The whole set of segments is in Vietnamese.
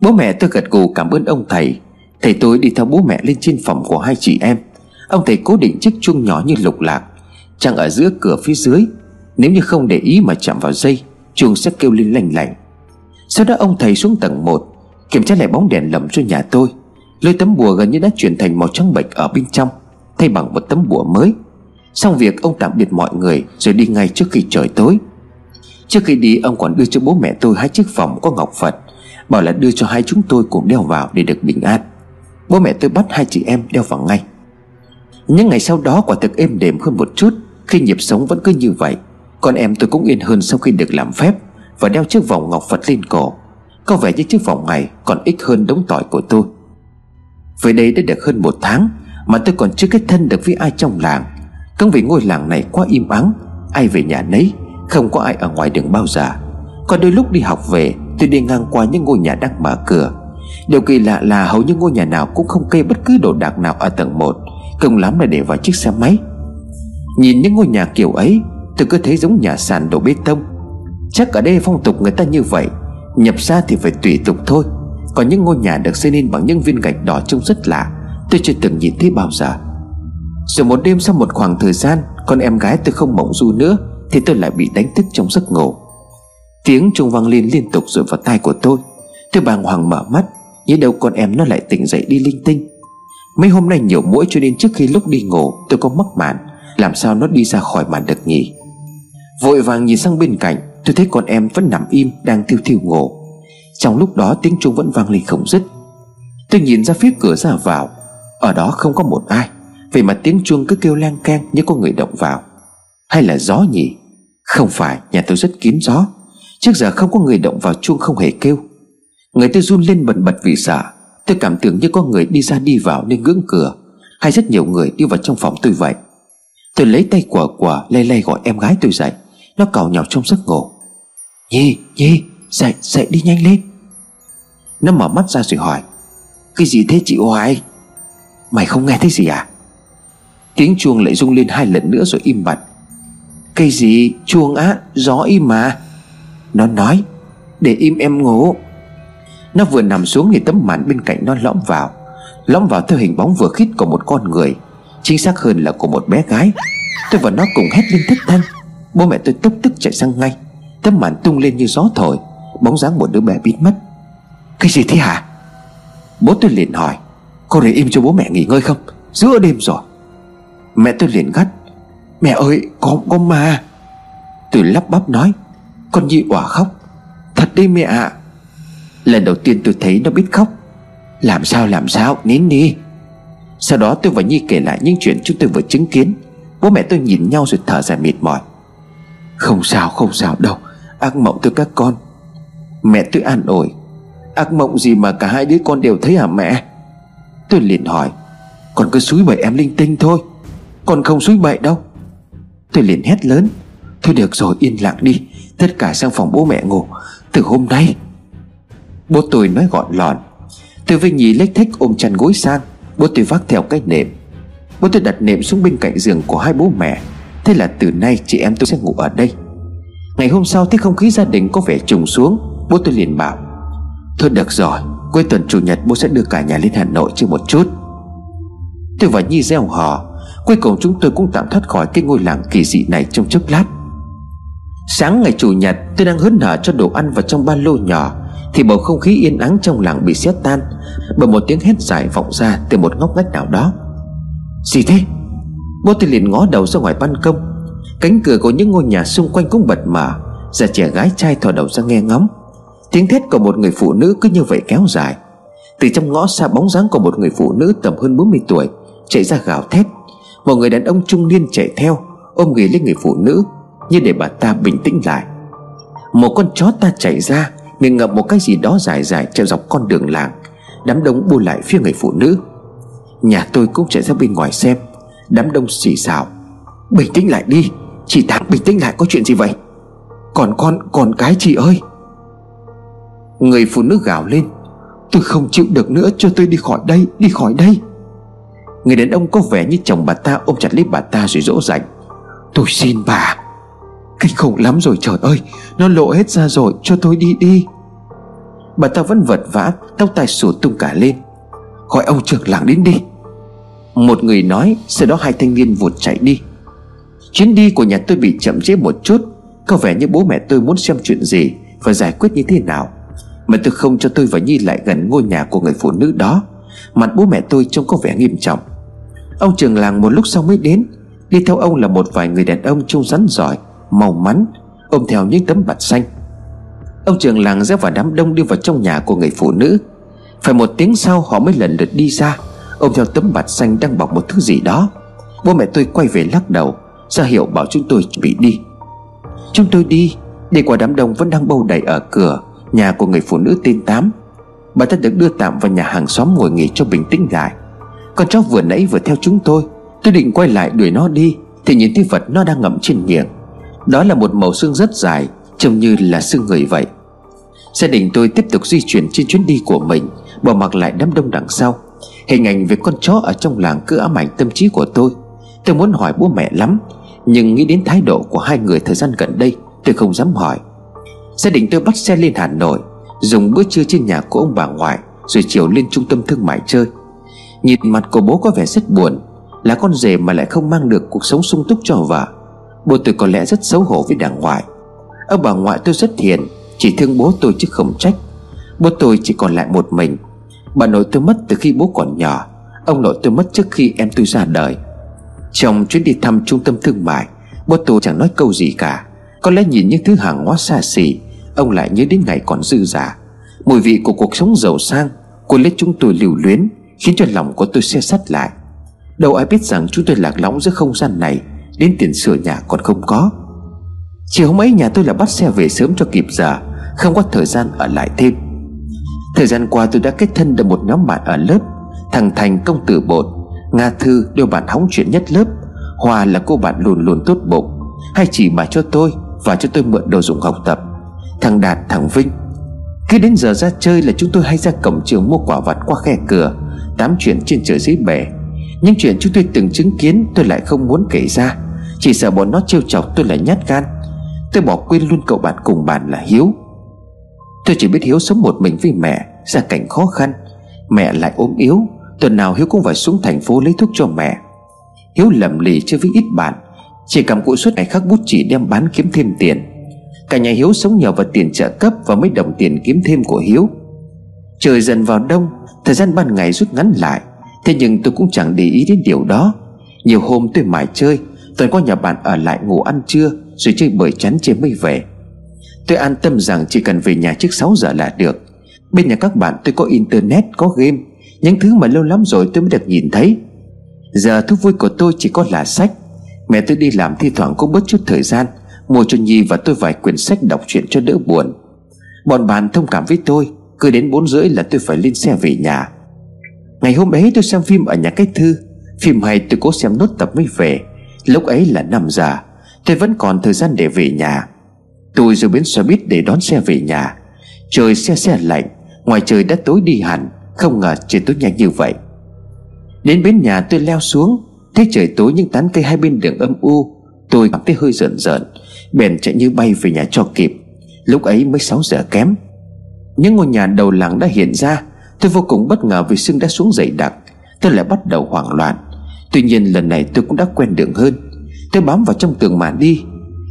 Bố mẹ tôi gật gù cảm ơn ông thầy. Thầy tôi đi theo bố mẹ lên trên phòng của hai chị em. Ông thầy cố định chiếc chuông nhỏ như lục lạc Chẳng ở giữa cửa phía dưới. Nếu như không để ý mà chạm vào dây, Chuông sẽ kêu lên lành lành Sau đó ông thầy xuống tầng 1 Kiểm tra lại bóng đèn lầm cho nhà tôi. Lôi tấm bùa gần như đã chuyển thành màu trắng bệch ở bên trong, Thay bằng một tấm bùa mới. Xong việc, ông tạm biệt mọi người, Rồi đi ngay trước khi trời tối. Trước khi đi, ông còn đưa cho bố mẹ tôi hai chiếc vòng có ngọc Phật. Bảo là đưa cho hai chúng tôi cùng đeo vào để được bình an. Bố mẹ tôi bắt hai chị em đeo vào ngay. Những ngày sau đó quả thực êm đềm hơn một chút, Khi nhịp sống vẫn cứ như vậy. Con em tôi cũng yên hơn sau khi được làm phép Và đeo chiếc vòng ngọc Phật lên cổ. Có vẻ như chiếc vòng này còn ích hơn đống tỏi của tôi. Về đây đã được hơn một tháng Mà tôi còn chưa kết thân được với ai trong làng. Công vì ngôi làng này quá im ắng, Ai về nhà nấy, Không có ai ở ngoài đường bao giờ. Còn đôi lúc đi học về Tôi đi ngang qua những ngôi nhà đang mở cửa. Điều kỳ lạ là hầu như ngôi nhà nào cũng không kê bất cứ đồ đạc nào ở tầng 1 công lắm là để vào chiếc xe máy. Nhìn những ngôi nhà kiểu ấy, Tôi cứ thấy giống nhà sàn đổ bê tông. Chắc ở đây phong tục người ta như vậy, Nhập ra thì phải tùy tục thôi. Còn những ngôi nhà được xây nên bằng những viên gạch đỏ trông rất lạ, Tôi chưa từng nhìn thấy bao giờ. Rồi một đêm sau một khoảng thời gian, Con em gái tôi không mộng du nữa, Thì tôi lại bị đánh thức trong giấc ngủ. Tiếng trung vang lên liên tục rồi vào tai của tôi. Tôi bàng hoàng mở mắt Như đâu con em nó lại tỉnh dậy đi linh tinh. Mấy hôm nay nhiều mũi cho nên trước khi lúc đi ngủ, Tôi có mắc màn Làm sao nó đi ra khỏi màn được nhỉ? Vội vàng nhìn sang bên cạnh, Tôi thấy con em vẫn nằm im, đang thiêu thiêu ngủ. Trong lúc đó tiếng chuông vẫn vang lên không dứt. Tôi nhìn ra phía cửa ra vào, Ở đó không có một ai. Vậy mà tiếng chuông cứ kêu lang keng như có người động vào. Hay là gió nhỉ? Không phải, nhà tôi rất kín gió. Trước giờ không có người động vào chuông không hề kêu. Người tôi run lên bần bật vì sợ. Tôi cảm tưởng như có người đi ra đi vào nên ngưỡng cửa Hay rất nhiều người đi vào trong phòng tôi vậy. Tôi lấy tay quả quả lay lay gọi em gái tôi dậy. Nó cào nhọc trong giấc ngủ. Nhi, Nhi, dậy, dậy đi nhanh lên. Nó mở mắt ra rồi hỏi Cái gì thế chị Hoài Mày không nghe thấy gì à? Tiếng chuông lại rung lên hai lần nữa rồi im bặt. Cái gì? Chuông á Gió im mà. Nó nói, Để im em ngủ. Nó vừa nằm xuống thì tấm màn bên cạnh nó lõm vào. Lõm vào theo hình bóng vừa khít của một con người, Chính xác hơn là của một bé gái. Tôi và nó cùng hét lên thất thanh. Bố mẹ tôi tức tức chạy sang ngay. Tấm màn tung lên như gió thổi, Bóng dáng một đứa bé biến mất Cái gì thế hả? Bố tôi liền hỏi Con để im cho bố mẹ nghỉ ngơi không? Giữa đêm rồi. Mẹ tôi liền gắt, Mẹ ơi, có có ma. Tôi lắp bắp nói con Nhi òa khóc. Thật đi mẹ ạ. Lần đầu tiên tôi thấy nó biết khóc. Làm sao làm sao? Nín đi Sau đó tôi và Nhi kể lại những chuyện chúng tôi vừa chứng kiến. Bố mẹ tôi nhìn nhau rồi thở dài mệt mỏi. Không sao không sao đâu. Ác mộng tôi các con. Mẹ tôi an ủi. Ác mộng gì mà cả hai đứa con đều thấy hả mẹ? Tôi liền hỏi. Con cứ suối bậy em linh tinh thôi. Con không suối bậy đâu. Tôi liền hét lớn. Thôi được rồi, yên lặng đi. Tất cả sang phòng bố mẹ ngủ. Từ hôm nay, Bố tôi nói gọn lòn từ với nhì lếch thách ôm chăn gối sang, Bố tôi vác theo cái nệm. Bố tôi đặt nệm xuống bên cạnh giường của hai bố mẹ. Thế là từ nay chị em tôi sẽ ngủ ở đây. Ngày hôm sau thấy không khí gia đình có vẻ trùng xuống, Bố tôi liền bảo, Thôi được rồi, Cuối tuần chủ nhật bố sẽ đưa cả nhà lên Hà Nội chơi một chút. Tôi và Nhi gieo hò. Cuối cùng chúng tôi cũng tạm thoát khỏi cái ngôi làng kỳ dị này trong chốc lát. Sáng ngày chủ nhật, tôi đang hớn hở cho đồ ăn vào trong ba lô nhỏ, Thì bầu không khí yên ắng trong làng bị xé tan, Bởi một tiếng hét dài vọng ra từ một ngóc ngách nào đó. Gì thế? Bố tôi liền ngó đầu ra ngoài ban công. Cánh cửa của những ngôi nhà xung quanh cũng bật mở Già trẻ gái trai thò đầu ra nghe ngóng. Tiếng thét của một người phụ nữ cứ như vậy kéo dài. Từ trong ngõ xa bóng dáng của một người phụ nữ tầm hơn 40 tuổi, Chạy ra gào thét. Một người đàn ông trung niên chạy theo, Ôm ghì lấy người phụ nữ. Như để bà ta bình tĩnh lại. Một con chó ta chạy ra Miệng ngậm một cái gì đó dài dài treo dọc con đường làng. Đám đông bu lại phía người phụ nữ. Nhà tôi cũng chạy ra bên ngoài xem. Đám đông xì xào. Bình tĩnh lại đi. Chị Thắng bình tĩnh lại, có chuyện gì vậy? Còn con còn cái chị ơi. Người phụ nữ gào lên. Tôi không chịu được nữa, cho tôi đi khỏi đây, Đi khỏi đây. Người đàn ông có vẻ như chồng bà ta ôm chặt lấy bà ta rồi dỗ dành. Tôi xin bà. Kinh khủng lắm rồi, trời ơi. Nó lộ hết ra rồi, cho tôi đi đi. Bà ta vẫn vật vã, Tóc tai sổ tung cả lên. Gọi ông trưởng làng đến đi. Một người nói, Sau đó hai thanh niên vụt chạy đi. Chuyến đi của nhà tôi bị chậm trễ một chút. Có vẻ như bố mẹ tôi muốn xem chuyện gì Và giải quyết như thế nào. Mà tôi không cho tôi và Nhi lại gần ngôi nhà của người phụ nữ đó. Mặt bố mẹ tôi trông có vẻ nghiêm trọng. Ông trường làng một lúc sau mới đến. Đi theo ông là một vài người đàn ông trông rắn giỏi. Màu mắn, Ôm theo những tấm bạt xanh. Ông trường làng rẽ vào đám đông đi vào trong nhà của người phụ nữ. Phải một tiếng sau họ mới lần lượt đi ra, Ôm theo tấm bạt xanh đang bọc một thứ gì đó. Bố mẹ tôi quay về lắc đầu, ra hiệu bảo chúng tôi chuẩn bị đi. Chúng tôi đi Đi qua đám đông vẫn đang bâu đầy ở cửa, Nhà của người phụ nữ tên Tám. Bà ta được đưa tạm vào nhà hàng xóm ngồi nghỉ cho bình tĩnh lại. Con chó vừa nãy vừa theo chúng tôi Tôi định quay lại đuổi nó đi, Thì nhìn thấy vật nó đang ngậm trên miệng. Đó là một màu xương rất dài, Trông như là xương người vậy. Gia đình tôi tiếp tục di chuyển trên chuyến đi của mình Bỏ mặc lại đám đông đằng sau. Hình ảnh về con chó ở trong làng cứ ám ảnh tâm trí của tôi. Tôi muốn hỏi bố mẹ lắm, Nhưng nghĩ đến thái độ của hai người thời gian gần đây, Tôi không dám hỏi. Gia đình tôi bắt xe lên Hà Nội, Dùng bữa trưa trên nhà của ông bà ngoại, Rồi chiều lên trung tâm thương mại chơi. Nhìn mặt của bố có vẻ rất buồn, Là con rể mà lại không mang được cuộc sống sung túc cho vợ. Bố tôi có lẽ rất xấu hổ với đảng ngoại. Ông bà ngoại tôi rất hiền, Chỉ thương bố tôi chứ không trách. Bố tôi chỉ còn lại một mình. Bà nội tôi mất từ khi bố còn nhỏ. Ông nội tôi mất trước khi em tôi ra đời. Trong chuyến đi thăm trung tâm thương mại, Bố tôi chẳng nói câu gì cả. Có lẽ nhìn những thứ hàng hóa xa xỉ, Ông lại nhớ đến ngày còn dư giả Mùi vị của cuộc sống giàu sang Cô lấy chúng tôi lưu luyến, Khiến cho lòng của tôi xe sắt lại. Đâu ai biết rằng chúng tôi lạc lõng giữa không gian này. Đến tiền sửa nhà còn không có. Chiều hôm ấy nhà tôi là bắt xe về sớm cho kịp giờ, Không có thời gian ở lại thêm. Thời gian qua tôi đã kết thân được một nhóm bạn ở lớp, Thằng Thành công tử bột, Nga Thư đều bạn hóng chuyện nhất lớp Hòa là cô bạn luôn luôn tốt bụng, Hay chỉ mà cho tôi Và cho tôi mượn đồ dùng học tập. Thằng Đạt, thằng Vinh, Cứ đến giờ ra chơi là chúng tôi hay ra cổng trường Mua quả vặt qua khe cửa, Tám chuyện trên trời dưới bể. Những chuyện chúng tôi từng chứng kiến Tôi lại không muốn kể ra. Chỉ sợ bọn nó trêu chọc tôi là nhát gan. Tôi bỏ quên luôn cậu bạn cùng bàn là Hiếu. Tôi chỉ biết Hiếu sống một mình với mẹ, Gia cảnh khó khăn. Mẹ lại ốm yếu, Tuần nào Hiếu cũng phải xuống thành phố lấy thuốc cho mẹ. Hiếu lầm lì chơi với ít bạn, Chỉ cầm cụi suốt ngày khắc bút chỉ đem bán kiếm thêm tiền. Cả nhà Hiếu sống nhờ vào tiền trợ cấp Và mấy đồng tiền kiếm thêm của Hiếu. Trời dần vào đông, Thời gian ban ngày rút ngắn lại, Thế nhưng tôi cũng chẳng để ý đến điều đó. Nhiều hôm tôi mải chơi tôi qua nhà bạn ở lại ngủ ăn trưa Rồi chơi bời chán chê mới về. Tôi an tâm rằng chỉ cần về nhà trước 6 giờ là được. Bên nhà các bạn tôi có internet, có game. Những thứ mà lâu lắm rồi tôi mới được nhìn thấy. Giờ thú vui của tôi chỉ có là sách. Mẹ tôi đi làm thi thoảng cũng bớt chút thời gian Mua cho Nhi và tôi vài quyển sách đọc truyện cho đỡ buồn. Bọn bạn thông cảm với tôi Cứ đến bốn rưỡi là tôi phải lên xe về nhà. Ngày hôm ấy tôi xem phim ở nhà cách thư. Phim hay tôi cố xem nốt tập mới về. Lúc ấy là 5 giờ Tôi vẫn còn thời gian để về nhà. Tôi rồi bến xe buýt để đón xe về nhà. Trời xe xe lạnh, Ngoài trời đã tối đi hẳn, không ngờ trời tối nhanh như vậy. Đến bến nhà tôi leo xuống, Thấy trời tối nhưng tán cây hai bên đường âm u, Tôi cảm thấy hơi rợn rợn, Bèn chạy như bay về nhà cho kịp. Lúc ấy mới 6 giờ kém. Những ngôi nhà đầu làng đã hiện ra, Tôi vô cùng bất ngờ vì sương đã xuống dày đặc, Tôi lại bắt đầu hoảng loạn. Tuy nhiên lần này tôi cũng đã quen đường hơn. Tôi bám vào trong tường mà đi.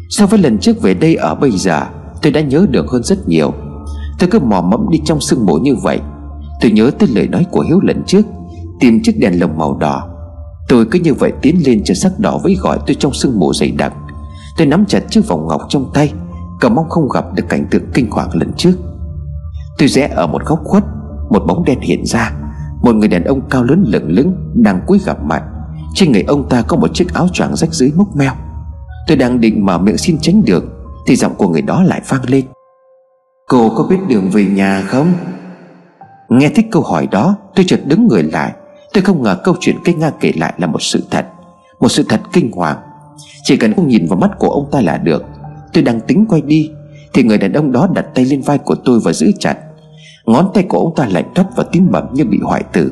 So với lần trước về đây ở bây giờ, Tôi đã nhớ được hơn rất nhiều. Tôi cứ mò mẫm đi trong sương mù như vậy. Tôi nhớ tới lời nói của Hiếu lần trước, Tìm chiếc đèn lồng màu đỏ. Tôi cứ như vậy tiến lên cho sắc đỏ với gọi tôi trong sương mù dày đặc. Tôi nắm chặt chiếc vòng ngọc trong tay, Cầu mong không gặp được cảnh tượng kinh hoàng lần trước. Tôi rẽ ở một góc khuất, Một bóng đen hiện ra. Một người đàn ông cao lớn lửng lững Đang cúi gặp mặt trên người ông ta có một chiếc áo choàng rách dưới mốc meo. Tôi đang định mở miệng xin tránh được, Thì giọng của người đó lại vang lên. Cô có biết đường về nhà không? Nghe thích câu hỏi đó, Tôi chợt đứng người lại. Tôi không ngờ câu chuyện cây Nga kể lại là một sự thật, Một sự thật kinh hoàng. Chỉ cần không nhìn vào mắt của ông ta là được. Tôi đang tính quay đi, Thì người đàn ông đó đặt tay lên vai của tôi và giữ chặt. Ngón tay của ông ta lạnh toát và tím bầm như bị hoại tử.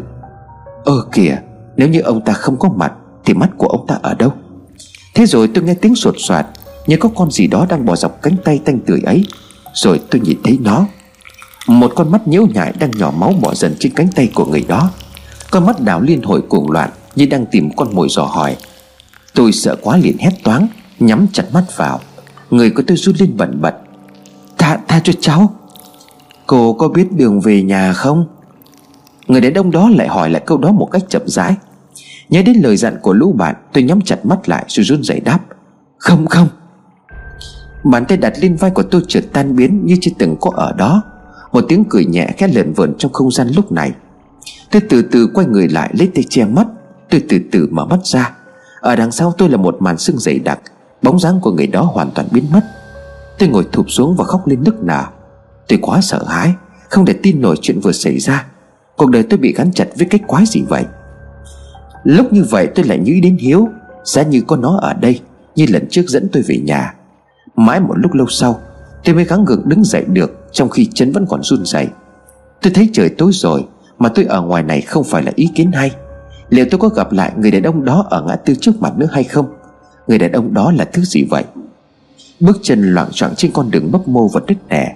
Ơ kìa! Nếu như ông ta không có mặt Thì mắt của ông ta ở đâu? Thế rồi tôi nghe tiếng sột soạt Như có con gì đó đang bò dọc cánh tay tanh tươi ấy. Rồi tôi nhìn thấy nó Một con mắt nhiễu nhại đang nhỏ máu bỏ dần trên cánh tay của người đó. Con mắt đảo liên hồi cuồng loạn Như đang tìm con mồi dò hỏi. Tôi sợ quá liền hét toáng Nhắm chặt mắt vào. Người của tôi run lên bẩn bật. Tha, tha cho cháu. Cô có biết đường về nhà không? Người đàn ông đó lại hỏi lại câu đó một cách chậm rãi. Nhớ đến lời dặn của lũ bạn, Tôi nhắm chặt mắt lại rồi run rẩy đáp. Không không. Bàn tay đặt lên vai của tôi chợt tan biến Như chưa từng có ở đó. Một tiếng cười nhẹ khẽ lợn vợn trong không gian lúc này. Tôi từ từ quay người lại lấy tay che mắt. Tôi từ từ mở mắt ra. Ở đằng sau tôi là một màn sương dày đặc. Bóng dáng của người đó hoàn toàn biến mất. Tôi ngồi thụp xuống và khóc lên nức nở. Tôi quá sợ hãi, Không thể tin nổi chuyện vừa xảy ra. Cuộc đời tôi bị gắn chặt với cái quái gì vậy? Lúc như vậy tôi lại nghĩ đến Hiếu, Giá như có nó ở đây, Như lần trước dẫn tôi về nhà. Mãi một lúc lâu sau, Tôi mới gắng gượng đứng dậy được, Trong khi chân vẫn còn run rẩy. Tôi thấy trời tối rồi, Mà tôi ở ngoài này không phải là ý kiến hay. Liệu tôi có gặp lại người đàn ông đó Ở ngã tư trước mặt nữa hay không? Người đàn ông đó là thứ gì vậy? Bước chân loạn choạng trên con đường bấp mô và đứt nẻ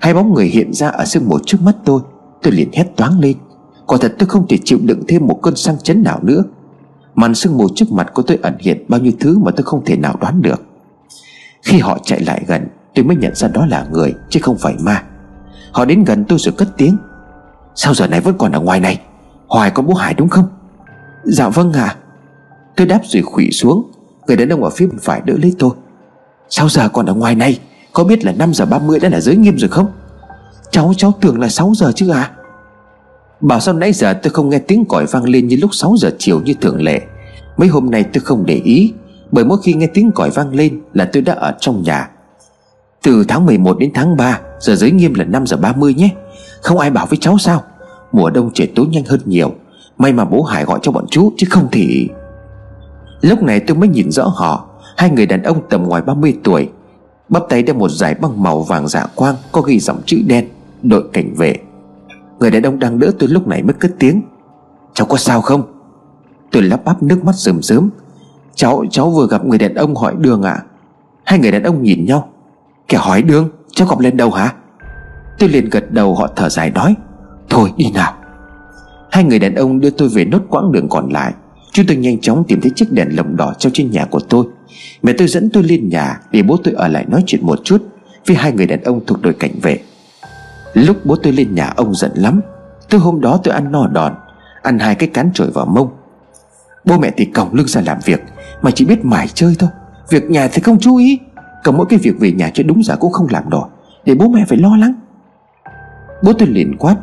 Hai bóng người hiện ra ở sương mù trước mắt tôi. Tôi liền hét toáng lên. Quả thật tôi không thể chịu đựng thêm một cơn sang chấn nào nữa. Màn sương mù trước mặt của tôi ẩn hiện bao nhiêu thứ mà tôi không thể nào đoán được. Khi họ chạy lại gần, Tôi mới nhận ra đó là người, chứ không phải ma. Họ đến gần tôi rồi cất tiếng. Sao giờ này vẫn còn ở ngoài này? Hoài có bố Hải đúng không? Dạ vâng ạ. À. Tôi đáp rồi khủy xuống. Người đàn ông ở phía bên phải đỡ lấy tôi. Sao giờ còn ở ngoài này? Có biết là 5 giờ 30 đã là giới nghiêm rồi không? Cháu cháu tưởng là 6 giờ chứ à Bảo sao nãy giờ tôi không nghe tiếng còi vang lên như lúc 6 giờ chiều như thường lệ. Mấy hôm nay tôi không để ý, Bởi mỗi khi nghe tiếng còi vang lên là tôi đã ở trong nhà. Từ tháng 11 đến tháng 3 Giờ giới nghiêm là 5 giờ 30 nhé. Không ai bảo với cháu sao? Mùa đông trời tối nhanh hơn nhiều. May mà bố Hải gọi cho bọn chú, chứ không thì Lúc này tôi mới nhìn rõ họ. Hai người đàn ông tầm ngoài 30 tuổi, Bắp tay đeo một giải băng màu vàng dạ quang Có ghi dòng chữ đen. Đội cảnh vệ. Người đàn ông đang đỡ tôi lúc này mới cất tiếng. Cháu có sao không? Tôi lắp bắp nước mắt rơm rớm Cháu cháu vừa gặp người đàn ông hỏi đường ạ à? Hai người đàn ông nhìn nhau. Kẻ hỏi đường, cháu gặp lên đâu hả? Tôi liền gật đầu, họ thở dài nói. Thôi, đi nào. Hai người đàn ông đưa tôi về nốt quãng đường còn lại. Chúng tôi nhanh chóng tìm thấy chiếc đèn lồng đỏ treo trên nhà của tôi. Mẹ tôi dẫn tôi lên nhà Để bố tôi ở lại nói chuyện một chút Với hai người đàn ông thuộc đội cảnh vệ. Lúc bố tôi lên nhà ông giận lắm, Từ hôm đó tôi ăn no đòn, Ăn hai cái cán trội vào mông. Bố mẹ thì còng lưng ra làm việc, Mà chỉ biết mải chơi thôi. Việc nhà thì không chú ý Còn mỗi cái việc về nhà cho đúng giờ cũng không làm nổi, Để bố mẹ phải lo lắng. Bố tôi liền quát,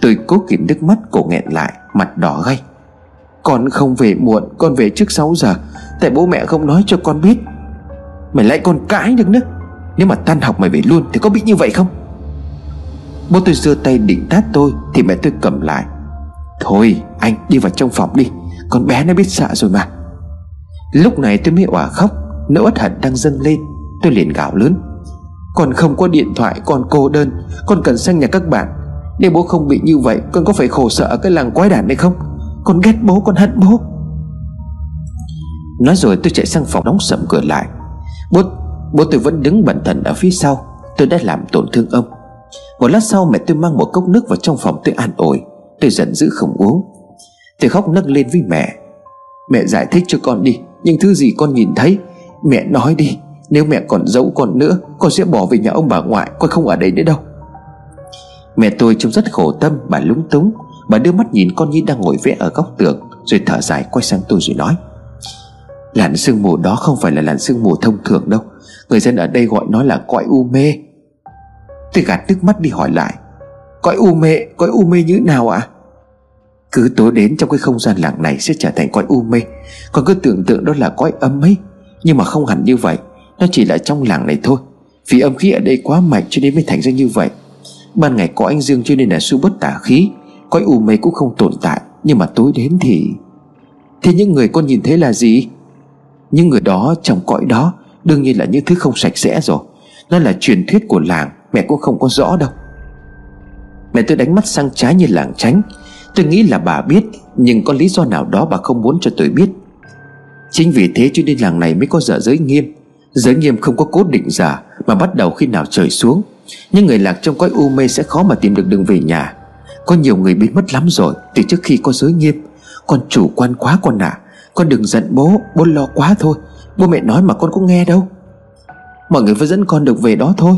Tôi cố kìm nước mắt cổ nghẹn lại, Mặt đỏ gay. Con không về muộn, Con về trước 6 giờ, Tại bố mẹ không nói cho con biết. Mày lại còn cãi được nữa, Nếu mà tan học mày về luôn Thì có bị như vậy không? Bố tôi giơ tay định tát tôi, Thì mẹ tôi cầm lại. Thôi, anh, đi vào trong phòng đi. Con bé nó biết sợ rồi mà. Lúc này tôi mới òa khóc, Nỗi uất hận đang dâng lên. Tôi liền gào lớn. Con không có điện thoại Con cô đơn. Con cần sang nhà các bạn. Nếu bố không bị như vậy, Con có phải khổ sợ ở cái làng quái đản này không? Con ghét bố, con hận bố. Nói rồi tôi chạy sang phòng đóng sầm cửa lại. Bố Bố tôi vẫn đứng bẩn thần ở phía sau. Tôi đã làm tổn thương ông. Một lát sau mẹ tôi mang một cốc nước vào trong phòng tôi an ủi. Tôi giận dữ không uống. Tôi khóc nấc lên với mẹ. Mẹ giải thích cho con đi, nhưng thứ gì con nhìn thấy, Mẹ nói đi. Nếu mẹ còn giấu con nữa, Con sẽ bỏ về nhà ông bà ngoại, Con không ở đây nữa đâu. Mẹ tôi trông rất khổ tâm, Bà lúng túng. Bà đưa mắt nhìn con Nhi đang ngồi vẽ ở góc tường, Rồi thở dài quay sang tôi rồi nói. Làn sương mù đó không phải là làn sương mù thông thường đâu. Người dân ở đây gọi nó là cõi u mê. Tôi gạt nước mắt đi hỏi lại. Cõi u mê, cõi u mê như nào ạ? À? Cứ tối đến trong cái không gian làng này sẽ trở thành cõi u mê. Còn cứ tưởng tượng đó là cõi âm ấy. Nhưng mà không hẳn như vậy. Nó chỉ là trong làng này thôi. Vì âm khí ở đây quá mạnh cho nên mới thành ra như vậy. Ban ngày có anh dương cho nên là su bất tả khí. Cõi u mê cũng không tồn tại. Nhưng mà tối đến thì Thế những người con nhìn thấy là gì? Những người đó trong cõi đó Đương nhiên là những thứ không sạch sẽ rồi. Nó là truyền thuyết của làng. Mẹ cũng không có rõ đâu. Mẹ tôi đánh mắt sang trái như làng tránh. Tôi nghĩ là bà biết, Nhưng có lý do nào đó bà không muốn cho tôi biết. Chính vì thế cho nên làng này mới có giờ giới nghiêm. Giới nghiêm không có cố định giả, Mà bắt đầu khi nào trời xuống. Nhưng người lạc trong cõi u mê sẽ khó mà tìm được đường về nhà. Có nhiều người biến mất lắm rồi, Từ trước khi có giới nghiêm. Con chủ quan quá con ạ. À. Con đừng giận bố Bố lo quá thôi. Bố mẹ nói mà con cũng nghe đâu. Mọi người vẫn dẫn con được về đó thôi.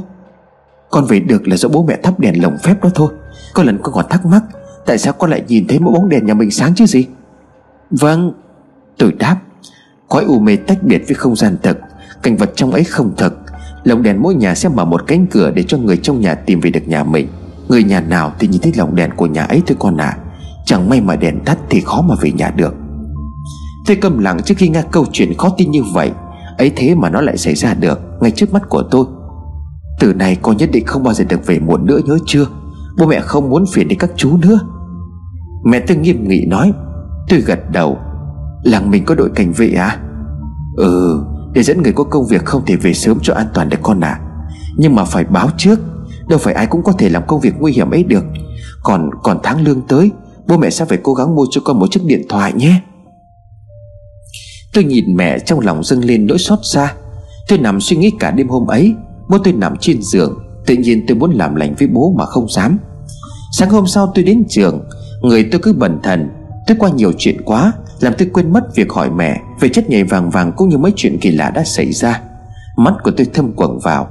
Con về được là do bố mẹ thắp đèn lồng phép đó thôi. Có lần con còn thắc mắc, Tại sao con lại nhìn thấy mỗi bóng đèn nhà mình sáng chứ gì? Vâng Tôi đáp, Khói u mê tách biệt với không gian thực Cảnh vật trong ấy không thực Lồng đèn mỗi nhà sẽ mở một cánh cửa Để cho người trong nhà tìm về được nhà mình. Người nhà nào thì nhìn thấy lồng đèn của nhà ấy thôi con à Chẳng may mà đèn tắt thì khó mà về nhà được. Tôi câm lặng trước khi nghe câu chuyện khó tin như vậy, ấy thế mà nó lại xảy ra được ngay trước mắt của tôi từ này con nhất định không bao giờ được về muộn nữa, nhớ chưa? Bố mẹ không muốn phiền đến các chú nữa. Mẹ tôi nghiêm nghị nói. Tôi gật đầu. Làng mình có đội cảnh vệ à? Ừ để dẫn người có công việc không thể về sớm cho an toàn được con à nhưng mà phải báo trước. Đâu phải ai cũng có thể làm công việc nguy hiểm ấy được. Còn còn tháng lương tới, bố mẹ sẽ phải cố gắng mua cho con một chiếc điện thoại nhé. Tôi nhìn mẹ trong lòng dâng lên nỗi xót xa. Tôi nằm suy nghĩ cả đêm hôm ấy. Bố tôi nằm trên giường, Tự nhiên tôi muốn làm lành với bố mà không dám. Sáng hôm sau tôi đến trường, Người tôi cứ bần thần. Tôi qua nhiều chuyện quá, Làm tôi quên mất việc hỏi mẹ Về chất nhảy vàng vàng cũng như mấy chuyện kỳ lạ đã xảy ra. Mắt của tôi thâm quầng vào.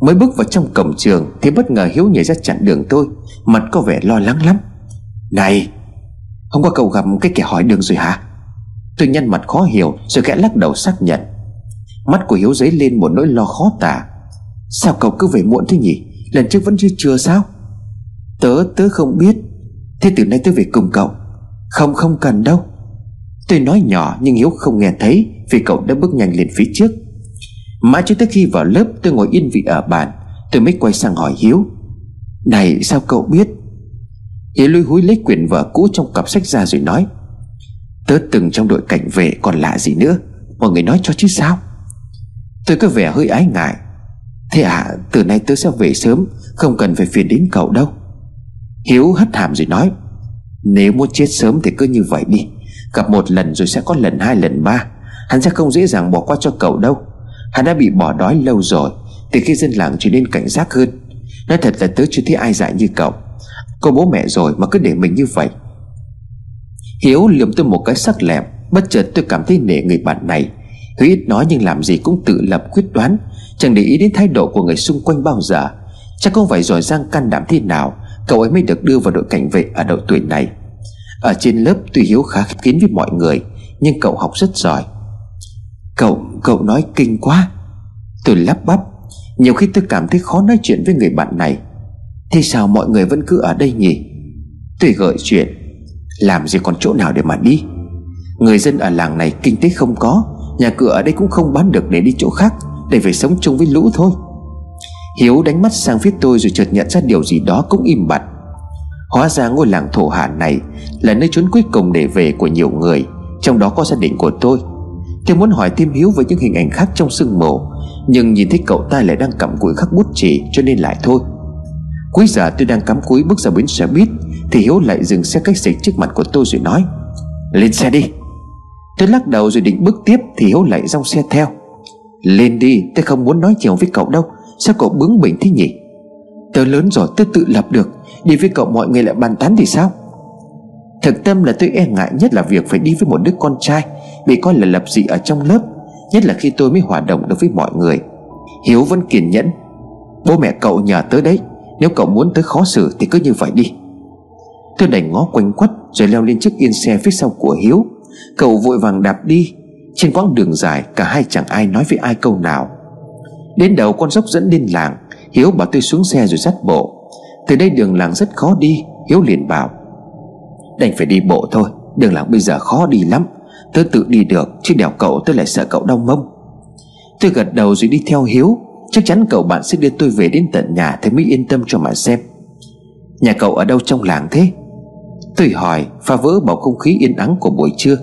Mới bước vào trong cổng trường Thì bất ngờ Hiếu nhảy ra chặn đường tôi. Mặt có vẻ lo lắng lắm. Này, Hôm qua cậu gặp cái kẻ hỏi đường rồi hả? Tôi nhăn mặt khó hiểu, Rồi khẽ lắc đầu xác nhận. Mắt của Hiếu dấy lên một nỗi lo khó tả. Sao cậu cứ về muộn thế nhỉ? Lần trước vẫn chưa chưa sao? Tớ tớ không biết. Thế từ nay tớ về cùng cậu. Không không cần đâu. Tôi nói nhỏ nhưng Hiếu không nghe thấy Vì cậu đã bước nhanh lên phía trước. Mãi cho tới khi vào lớp, tôi ngồi yên vị ở bàn. Tôi mới quay sang hỏi Hiếu. Này, sao cậu biết? Hiếu lôi húi lấy quyển vở cũ trong cặp sách ra rồi nói. Tớ từng trong đội cảnh vệ còn lạ gì nữa? Mọi người nói cho chứ sao? Tôi có vẻ hơi ái ngại. Thế à từ nay tớ sẽ về sớm, Không cần phải phiền đến cậu đâu. Hiếu hất hàm rồi nói, Nếu muốn chết sớm thì cứ như vậy đi. Gặp một lần rồi sẽ có lần hai, lần ba. Hắn sẽ không dễ dàng bỏ qua cho cậu đâu. Hắn đã bị bỏ đói lâu rồi, Từ khi dân làng trở nên cảnh giác hơn. Nói thật là tớ chưa thấy ai dại như cậu. Có bố mẹ rồi mà cứ để mình như vậy. Hiếu liếm tôi một cái sắc lẹm, Bất chợt tôi cảm thấy nể người bạn này. Hiếu ít nói nhưng làm gì cũng tự lập quyết đoán Chẳng để ý đến thái độ của người xung quanh bao giờ. Chắc không phải giỏi giang can đảm thế nào Cậu ấy mới được đưa vào đội cảnh vệ ở độ tuổi này. Ở trên lớp tuy Hiếu khá kín với mọi người Nhưng cậu học rất giỏi. Cậu, cậu nói kinh quá. Tôi lắp bắp Nhiều khi tôi cảm thấy khó nói chuyện với người bạn này. Thế sao mọi người vẫn cứ ở đây nhỉ? Tôi gợi chuyện làm gì còn chỗ nào để mà đi? Người dân ở làng này kinh tế không có Nhà cửa ở đây cũng không bán được để đi chỗ khác. Để phải sống chung với lũ thôi. Hiếu đánh mắt sang phía tôi rồi chợt nhận ra điều gì đó cũng im bặt. Hóa ra ngôi làng thổ hà này Là nơi trốn cuối cùng để về của nhiều người, Trong đó có gia đình của tôi. Tôi muốn hỏi thêm Hiếu với những hình ảnh khác trong sương mù, Nhưng nhìn thấy cậu ta lại đang cầm cùi khắc bút chỉ Cho nên lại thôi. Cuối giờ tôi đang cắm cúi bước ra bến xe buýt, Thì Hiếu lại dừng xe cách xịch trước mặt của tôi rồi nói, Lên xe đi. Tôi lắc đầu rồi định bước tiếp Thì Hiếu lại rong xe theo. Lên đi tôi không muốn nói nhiều với cậu đâu. Sao cậu bướng bỉnh thế nhỉ? Tớ lớn rồi tôi tự lập được. Đi với cậu mọi người lại bàn tán thì sao? Thực tâm là tôi e ngại nhất là việc phải đi với một đứa con trai Bị coi là lập dị ở trong lớp, Nhất là khi tôi mới hòa đồng được với mọi người. Hiếu vẫn kiên nhẫn. Bố mẹ cậu nhờ tới đấy. Nếu cậu muốn tới khó xử thì cứ như vậy đi. Tôi đành ngó quanh quất Rồi leo lên chiếc yên xe phía sau của Hiếu. Cậu vội vàng đạp đi. Trên quãng đường dài, Cả hai chẳng ai nói với ai câu nào. Đến đầu con dốc dẫn lên làng, Hiếu bảo tôi xuống xe rồi dắt bộ. Từ đây đường làng rất khó đi, Hiếu liền bảo. Đành phải đi bộ thôi, Đường làng bây giờ khó đi lắm. Tớ tự đi được, Chứ đèo cậu tớ lại sợ cậu đau mông. Tôi gật đầu rồi đi theo Hiếu. Chắc chắn cậu bạn sẽ đưa tôi về đến tận nhà Thì mới yên tâm cho mà xem. Nhà cậu ở đâu trong làng thế? Tôi hỏi, phá vỡ bầu không khí yên ắng của buổi trưa.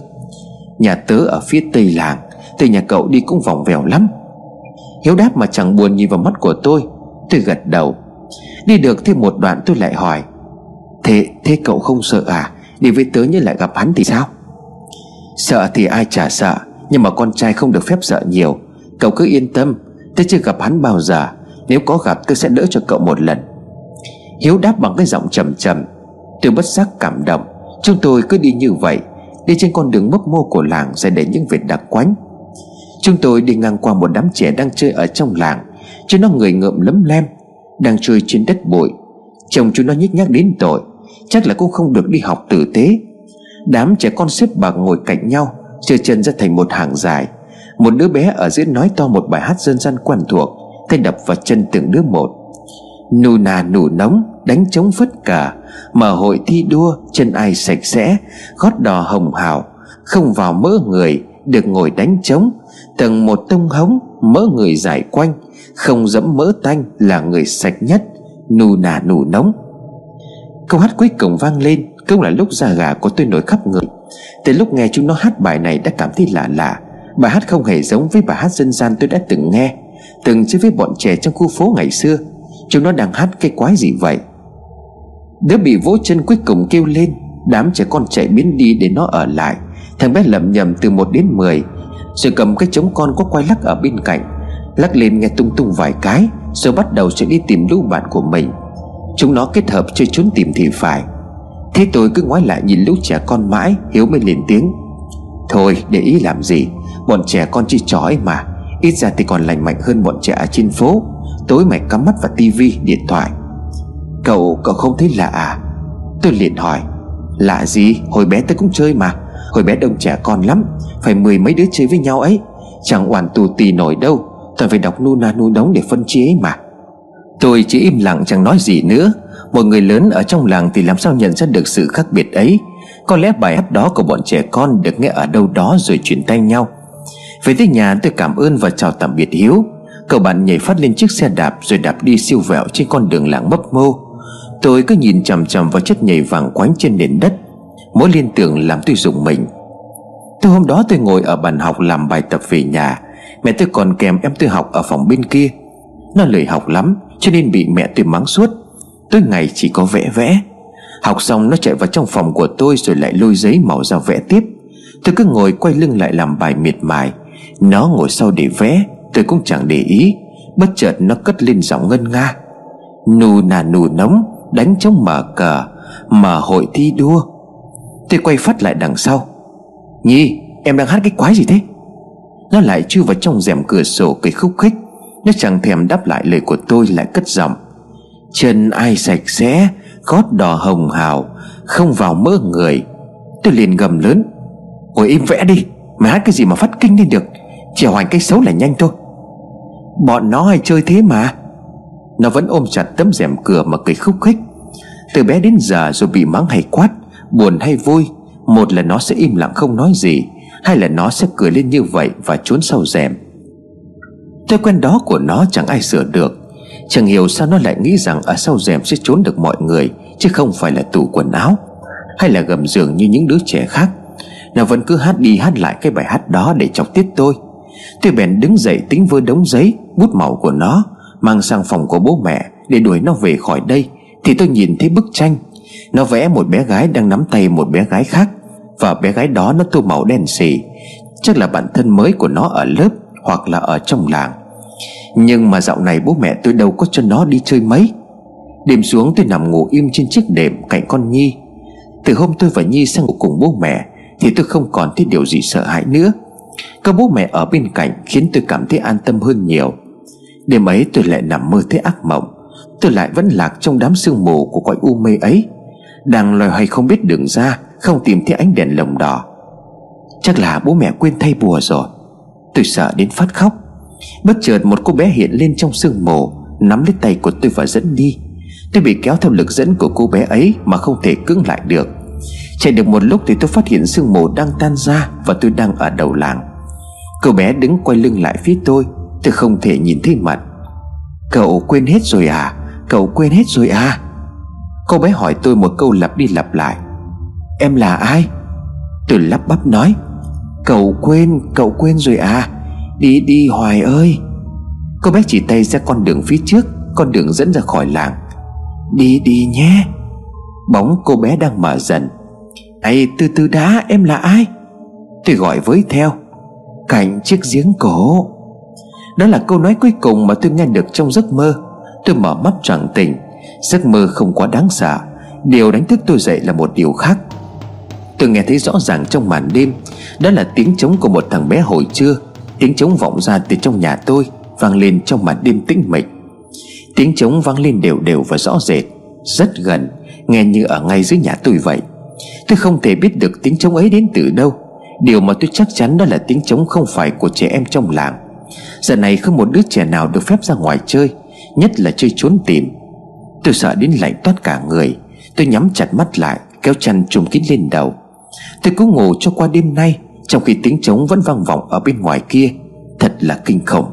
Nhà tớ ở phía tây làng Từ nhà cậu đi cũng vòng vèo lắm. Hiếu đáp mà chẳng buồn nhìn vào mắt của tôi. Tôi gật đầu. Đi được thêm một đoạn tôi lại hỏi, Thế thế cậu không sợ à? Đi với tớ như lại gặp hắn thì sao? Sợ thì ai chả sợ, Nhưng mà con trai không được phép sợ nhiều. Cậu cứ yên tâm Tôi chưa gặp hắn bao giờ. Nếu Nếu có gặp tôi sẽ đỡ cho cậu một lần. Hiếu đáp bằng cái giọng trầm trầm. Tôi bất giác cảm động. Chúng tôi cứ đi như vậy Đi trên con đường mấp mô của làng Sẽ để những vệt đặc quánh. Chúng tôi đi ngang qua một đám trẻ đang chơi ở trong làng. Chúng nó người ngợm lấm lem, Đang chơi trên đất bụi. Chồng chúng nó nhích nhác đến tội, Chắc là cũng không được đi học tử tế. Đám trẻ con xếp bằng ngồi cạnh nhau chơi chân ra thành một hàng dài. Một đứa bé ở dưới nói to một bài hát dân gian quen thuộc Tay đập vào chân từng đứa một. Nù nà nù nóng Đánh trống phất cả, Mở hội thi đua Chân ai sạch sẽ, Gót đò hồng hào, Không vào mỡ người, Được ngồi đánh trống. Tầng một tông hống, Mỡ người giải quanh, Không dẫm mỡ tanh Là người sạch nhất, Nù nà nù nóng. Câu hát cuối cùng vang lên, Cũng là lúc da gà của tôi nổi khắp người. Từ lúc nghe chúng nó hát bài này đã cảm thấy lạ lạ. Bài hát không hề giống với bài hát dân gian tôi đã từng nghe, Từng chơi với bọn trẻ trong khu phố ngày xưa. Chúng nó đang hát cái quái gì vậy? Đứa bị vỗ chân cuối cùng kêu lên, Đám trẻ con chạy biến đi để nó ở lại. Thằng bé lầm nhầm từ 1 đến 10 Rồi cầm cái trống con có quay lắc ở bên cạnh, Lắc lên nghe tung tung vài cái, Rồi bắt đầu sẽ đi tìm lũ bạn của mình. Chúng nó kết hợp chơi trốn tìm thì phải. Thế tôi cứ ngoái lại nhìn lũ trẻ con mãi, Hiếu mới lên tiếng. Thôi, để ý làm gì? Bọn trẻ con chỉ trò ấy mà. Ít ra thì còn lành mạnh hơn bọn trẻ ở trên phố. Tối mày cắm mắt vào tivi, điện thoại. Cậu cậu không thấy lạ à? Tôi liền hỏi. Lạ gì? Hồi bé tôi cũng chơi mà. Hồi bé đông trẻ con lắm. Phải mười mấy đứa chơi với nhau ấy. Chẳng oản tù tì nổi đâu. Toàn phải đọc nu na nu đóng để phân chia ấy mà. Tôi chỉ im lặng chẳng nói gì nữa. Một người lớn ở trong làng thì làm sao nhận ra được sự khác biệt ấy? Có lẽ bài hát đó của bọn trẻ con được nghe ở đâu đó rồi chuyển tay nhau. Về tới nhà tôi cảm ơn và chào tạm biệt Hiếu. Cậu bạn nhảy phát lên chiếc xe đạp rồi đạp đi siêu vẹo trên con đường làng mấp mô. Tôi cứ nhìn chằm chằm vào chất nhảy vàng quánh trên nền đất. Mỗi liên tưởng làm tôi rụng mình. Từ hôm đó tôi ngồi ở bàn học làm bài tập về nhà. Mẹ tôi còn kèm em tôi học ở phòng bên kia. Nó lười học lắm, Cho nên bị mẹ tôi mắng suốt. Tôi ngày chỉ có vẽ vẽ. Học xong nó chạy vào trong phòng của tôi Rồi lại lôi giấy màu ra vẽ tiếp. Tôi cứ ngồi quay lưng lại làm bài miệt mài. Nó ngồi sau để vẽ, Tôi cũng chẳng để ý. Bất chợt nó cất lên giọng ngân nga. Nù nà nù nóng. Đánh trong mở cờ Mở hội thi đua. Tôi quay phát lại đằng sau. Nhi, em đang hát cái quái gì thế? Nó lại chui vào trong rèm cửa sổ cười khúc khích. Nó chẳng thèm đáp lại lời của tôi, lại cất giọng. Chân ai sạch sẽ, Gót đỏ hồng hào, Không vào mơ người. Tôi liền gầm lớn. Ngồi im vẽ đi, Mày hát cái gì mà phát kinh lên được? Chỉ hoành cái xấu là nhanh thôi. Bọn nó hay chơi thế mà. Nó vẫn ôm chặt tấm rèm cửa mà cười khúc khích. Từ bé đến giờ rồi bị mắng hay quát, Buồn hay vui, Một là nó sẽ im lặng không nói gì Hay là nó sẽ cười lên như vậy Và trốn sau rèm. Thói quen đó của nó chẳng ai sửa được. Chẳng hiểu sao nó lại nghĩ rằng Ở sau rèm sẽ trốn được mọi người, Chứ không phải là tủ quần áo, Hay là gầm giường như những đứa trẻ khác. Nó vẫn cứ hát đi hát lại cái bài hát đó Để chọc tiết tôi. Tôi bèn đứng dậy tính vơ đống giấy, Bút màu của nó. Mang sang phòng của bố mẹ Để đuổi nó về khỏi đây, Thì tôi nhìn thấy bức tranh. Nó vẽ một bé gái đang nắm tay một bé gái khác, Và bé gái đó nó tô màu đen xì. Chắc là bạn thân mới của nó ở lớp Hoặc là ở trong làng. Nhưng mà dạo này bố mẹ tôi đâu có cho nó đi chơi mấy. Đêm xuống tôi nằm ngủ im trên chiếc đệm cạnh con Nhi. Từ hôm tôi và Nhi sang ngủ cùng bố mẹ, Thì tôi không còn thấy điều gì sợ hãi nữa. Có bố mẹ ở bên cạnh Khiến tôi cảm thấy an tâm hơn nhiều. Đêm ấy tôi lại nằm mơ thấy ác mộng. Tôi lại vẫn lạc trong đám sương mù Của cõi u mê ấy. Đang loài hoay không biết đường ra, Không tìm thấy ánh đèn lồng đỏ. Chắc là bố mẹ quên thay bùa rồi. Tôi sợ đến phát khóc. Bất chợt một cô bé hiện lên trong sương mù, Nắm lấy tay của tôi và dẫn đi. Tôi bị kéo theo lực dẫn của cô bé ấy Mà không thể cưỡng lại được. Chạy được một lúc thì tôi phát hiện sương mù đang tan ra Và tôi đang ở đầu làng. Cô bé đứng quay lưng lại phía tôi. Tôi không thể nhìn thấy mặt. Cậu quên hết rồi à? Cậu quên hết rồi à? Cô bé hỏi tôi một câu lặp đi lặp lại. Em là ai? Tôi lắp bắp nói. Cậu quên, cậu quên rồi à? Đi đi Hoài ơi. Cô bé chỉ tay ra con đường phía trước Con đường dẫn ra khỏi làng. Đi đi nhé. Bóng cô bé đang mở dần. Ấy từ từ đã em là ai? Tôi gọi với theo. Cạnh chiếc giếng cổ. Đó là câu nói cuối cùng mà tôi nghe được trong giấc mơ. Tôi mở mắt chẳng tỉnh. Giấc mơ không quá đáng sợ. Điều đánh thức tôi dậy là một điều khác. Tôi nghe thấy rõ ràng trong màn đêm, Đó là tiếng trống của một thằng bé hồi trưa. Tiếng trống vọng ra từ trong nhà tôi, Vang lên trong màn đêm tĩnh mịch. Tiếng trống vang lên đều đều và rõ rệt, Rất gần, Nghe như ở ngay dưới nhà tôi vậy. Tôi không thể biết được tiếng trống ấy đến từ đâu. Điều mà tôi chắc chắn đó là tiếng trống không phải của trẻ em trong làng. Giờ này không một đứa trẻ nào được phép ra ngoài chơi, Nhất là chơi trốn tìm. Tôi sợ đến lạnh toát cả người, Tôi nhắm chặt mắt lại, Kéo chăn trùm kín lên đầu. Tôi cứ ngủ cho qua đêm nay, Trong khi tiếng trống vẫn vang vọng ở bên ngoài kia. Thật là kinh khủng.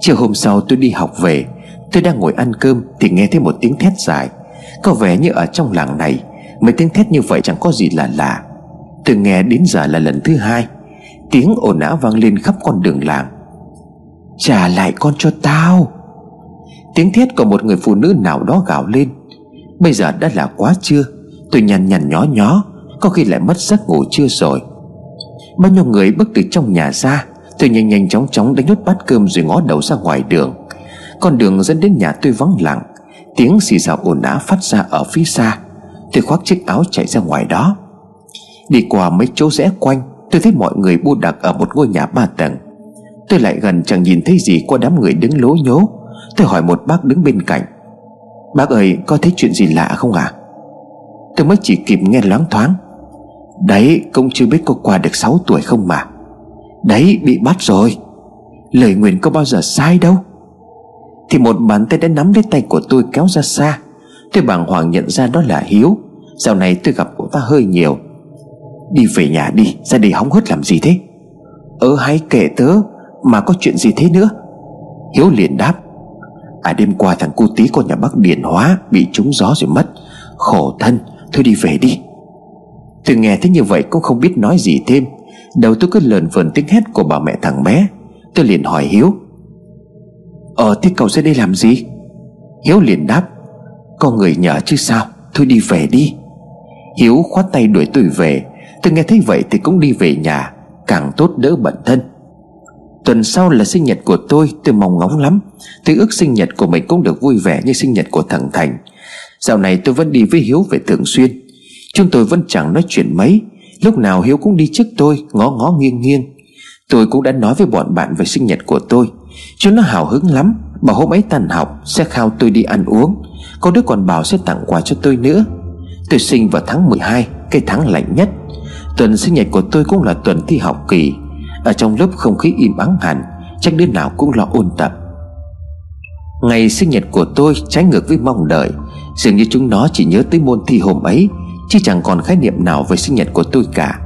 Chiều hôm sau tôi đi học về, Tôi đang ngồi ăn cơm Thì nghe thấy một tiếng thét dài. Có vẻ như ở trong làng này, Mấy tiếng thét như vậy chẳng có gì là lạ. Tôi nghe đến giờ là lần thứ hai. Tiếng ồn ào vang lên khắp con đường làng. Trả lại con cho tao. Tiếng thét của một người phụ nữ nào đó gào lên. Bây giờ đã là quá trưa, Tôi nhằn nhằn nhó nhó, Có khi lại mất giấc ngủ chưa rồi. Bao nhiêu người bước từ trong nhà ra, Tôi nhanh nhanh chóng chóng đánh nốt bát cơm Rồi ngó đầu ra ngoài đường. Con đường dẫn đến nhà tôi vắng lặng, Tiếng xì xào ồn ào phát ra ở phía xa. Tôi khoác chiếc áo chạy ra ngoài đó. Đi qua mấy chỗ rẽ quanh Tôi thấy mọi người bu đặc ở một ngôi nhà ba tầng. Tôi lại gần chẳng nhìn thấy gì qua đám người đứng lố nhố. Tôi hỏi một bác đứng bên cạnh. Bác ơi, có thấy chuyện gì lạ không ạ? À? Tôi mới chỉ kịp nghe loáng thoáng. Đấy, cũng chưa biết có qua được 6 tuổi không mà. Đấy, bị bắt rồi. Lời nguyện có bao giờ sai đâu. Thì một bàn tay đã nắm lấy tay của tôi kéo ra xa. Tôi bàng hoàng nhận ra đó là Hiếu. Dạo này tôi gặp của ta hơi nhiều. Đi về nhà đi, Ra đây hóng hớt làm gì thế? Ơ hay kể tớ, Mà có chuyện gì thế nữa? Hiếu liền đáp. À đêm qua thằng cu tí con nhà bác Điền Hóa Bị trúng gió rồi mất. Khổ thân, Thôi đi về đi. Từ nghe thế như vậy cũng không biết nói gì thêm. Đầu tôi cứ lờn vờn tiếng hét của bà mẹ thằng bé. Tôi liền hỏi Hiếu. Ờ thế cậu ra đây làm gì? Hiếu liền đáp. Có người nhờ chứ sao? Thôi đi về đi. Hiếu khoát tay đuổi tôi về. Tôi nghe thấy vậy thì cũng đi về nhà, Càng tốt đỡ bản thân. Tuần sau là sinh nhật của tôi Tôi mong ngóng lắm. Tôi ước sinh nhật của mình cũng được vui vẻ như sinh nhật của thằng Thành. Dạo này tôi vẫn đi với Hiếu về thường xuyên. Chúng tôi vẫn chẳng nói chuyện mấy. Lúc nào Hiếu cũng đi trước tôi, Ngó ngó nghiêng nghiêng. Tôi cũng đã nói với bọn bạn về sinh nhật của tôi. Chúng nó hào hứng lắm. Bảo hôm ấy tan học, sẽ khao tôi đi ăn uống. Có đứa còn bảo sẽ tặng quà cho tôi nữa. Tôi sinh vào tháng 12 Cái tháng lạnh nhất. Tuần sinh nhật của tôi cũng là tuần thi học kỳ. Ở trong lớp không khí im ắng hẳn, Chắc đứa nào cũng lo ôn tập. Ngày sinh nhật của tôi trái ngược với mong đợi, Dường như chúng nó chỉ nhớ tới môn thi hôm ấy, Chứ chẳng còn khái niệm nào về sinh nhật của tôi cả.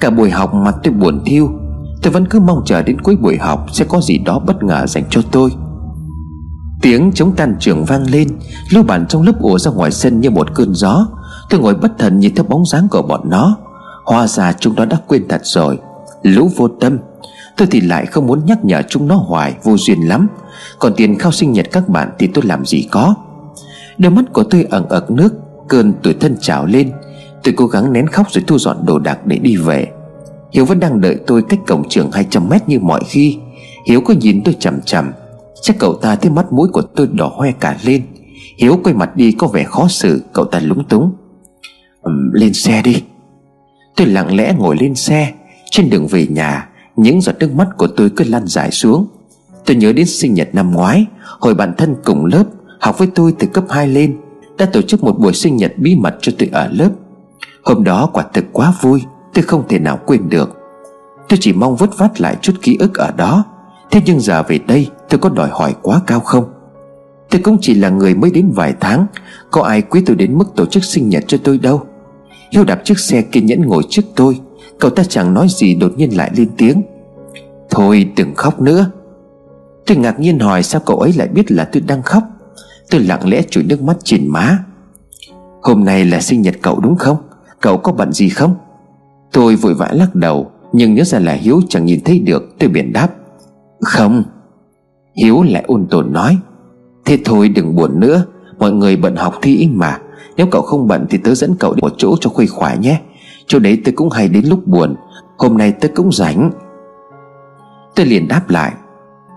Cả buổi học mặt tôi buồn thiêu, Tôi vẫn cứ mong chờ đến cuối buổi học Sẽ có gì đó bất ngờ dành cho tôi. Tiếng chống tan trường vang lên Lưu bản trong lớp ùa ra ngoài sân như một cơn gió. Tôi ngồi bất thần nhìn theo bóng dáng của bọn nó. Hóa ra chúng nó đã quên thật rồi. Lũ vô tâm. Tôi thì lại không muốn nhắc nhở chúng nó hoài Vô duyên lắm. Còn tiền khao sinh nhật các bạn thì tôi làm gì có. Đôi mắt của tôi ẩn ẩn nước Cơn tuổi thân trào lên. Tôi cố gắng nén khóc rồi thu dọn đồ đạc để đi về. Hiếu vẫn đang đợi tôi cách cổng trường 200 mét như mọi khi. Hiếu có nhìn tôi chằm chằm. Chắc cậu ta thấy mắt mũi của tôi đỏ hoe cả lên. Hiếu quay mặt đi có vẻ khó xử Cậu ta lúng túng. Um, Lên xe đi. Tôi lặng lẽ ngồi lên xe. Trên đường về nhà, Những giọt nước mắt của tôi cứ lăn dài xuống. Tôi nhớ đến sinh nhật năm ngoái, Hồi bạn thân cùng lớp Học với tôi từ cấp 2 lên, Đã tổ chức một buổi sinh nhật bí mật cho tôi ở lớp. Hôm đó quả thực quá vui, Tôi không thể nào quên được. Tôi chỉ mong vớt vát lại chút ký ức ở đó. Thế nhưng giờ về đây, tôi có đòi hỏi quá cao không? Tôi cũng chỉ là người mới đến vài tháng, Có ai quý tôi đến mức tổ chức sinh nhật cho tôi đâu. Hiếu đạp chiếc xe kiên nhẫn ngồi trước tôi, Cậu ta chẳng nói gì đột nhiên lại lên tiếng. Thôi đừng khóc nữa. Tôi ngạc nhiên hỏi sao cậu ấy lại biết là tôi đang khóc. Tôi lặng lẽ chùi nước mắt trên má. Hôm nay là sinh nhật cậu đúng không? Cậu có bận gì không? Tôi vội vã lắc đầu, Nhưng nhớ ra là Hiếu chẳng nhìn thấy được, Tôi biển đáp. Không. Hiếu lại ôn tồn nói. Thế thôi đừng buồn nữa, Mọi người bận học thi mà. Nếu cậu không bận thì tớ dẫn cậu đến một chỗ cho khuây khỏa nhé. Chỗ đấy tớ cũng hay đến lúc buồn. Hôm nay tớ cũng rảnh. Tôi liền đáp lại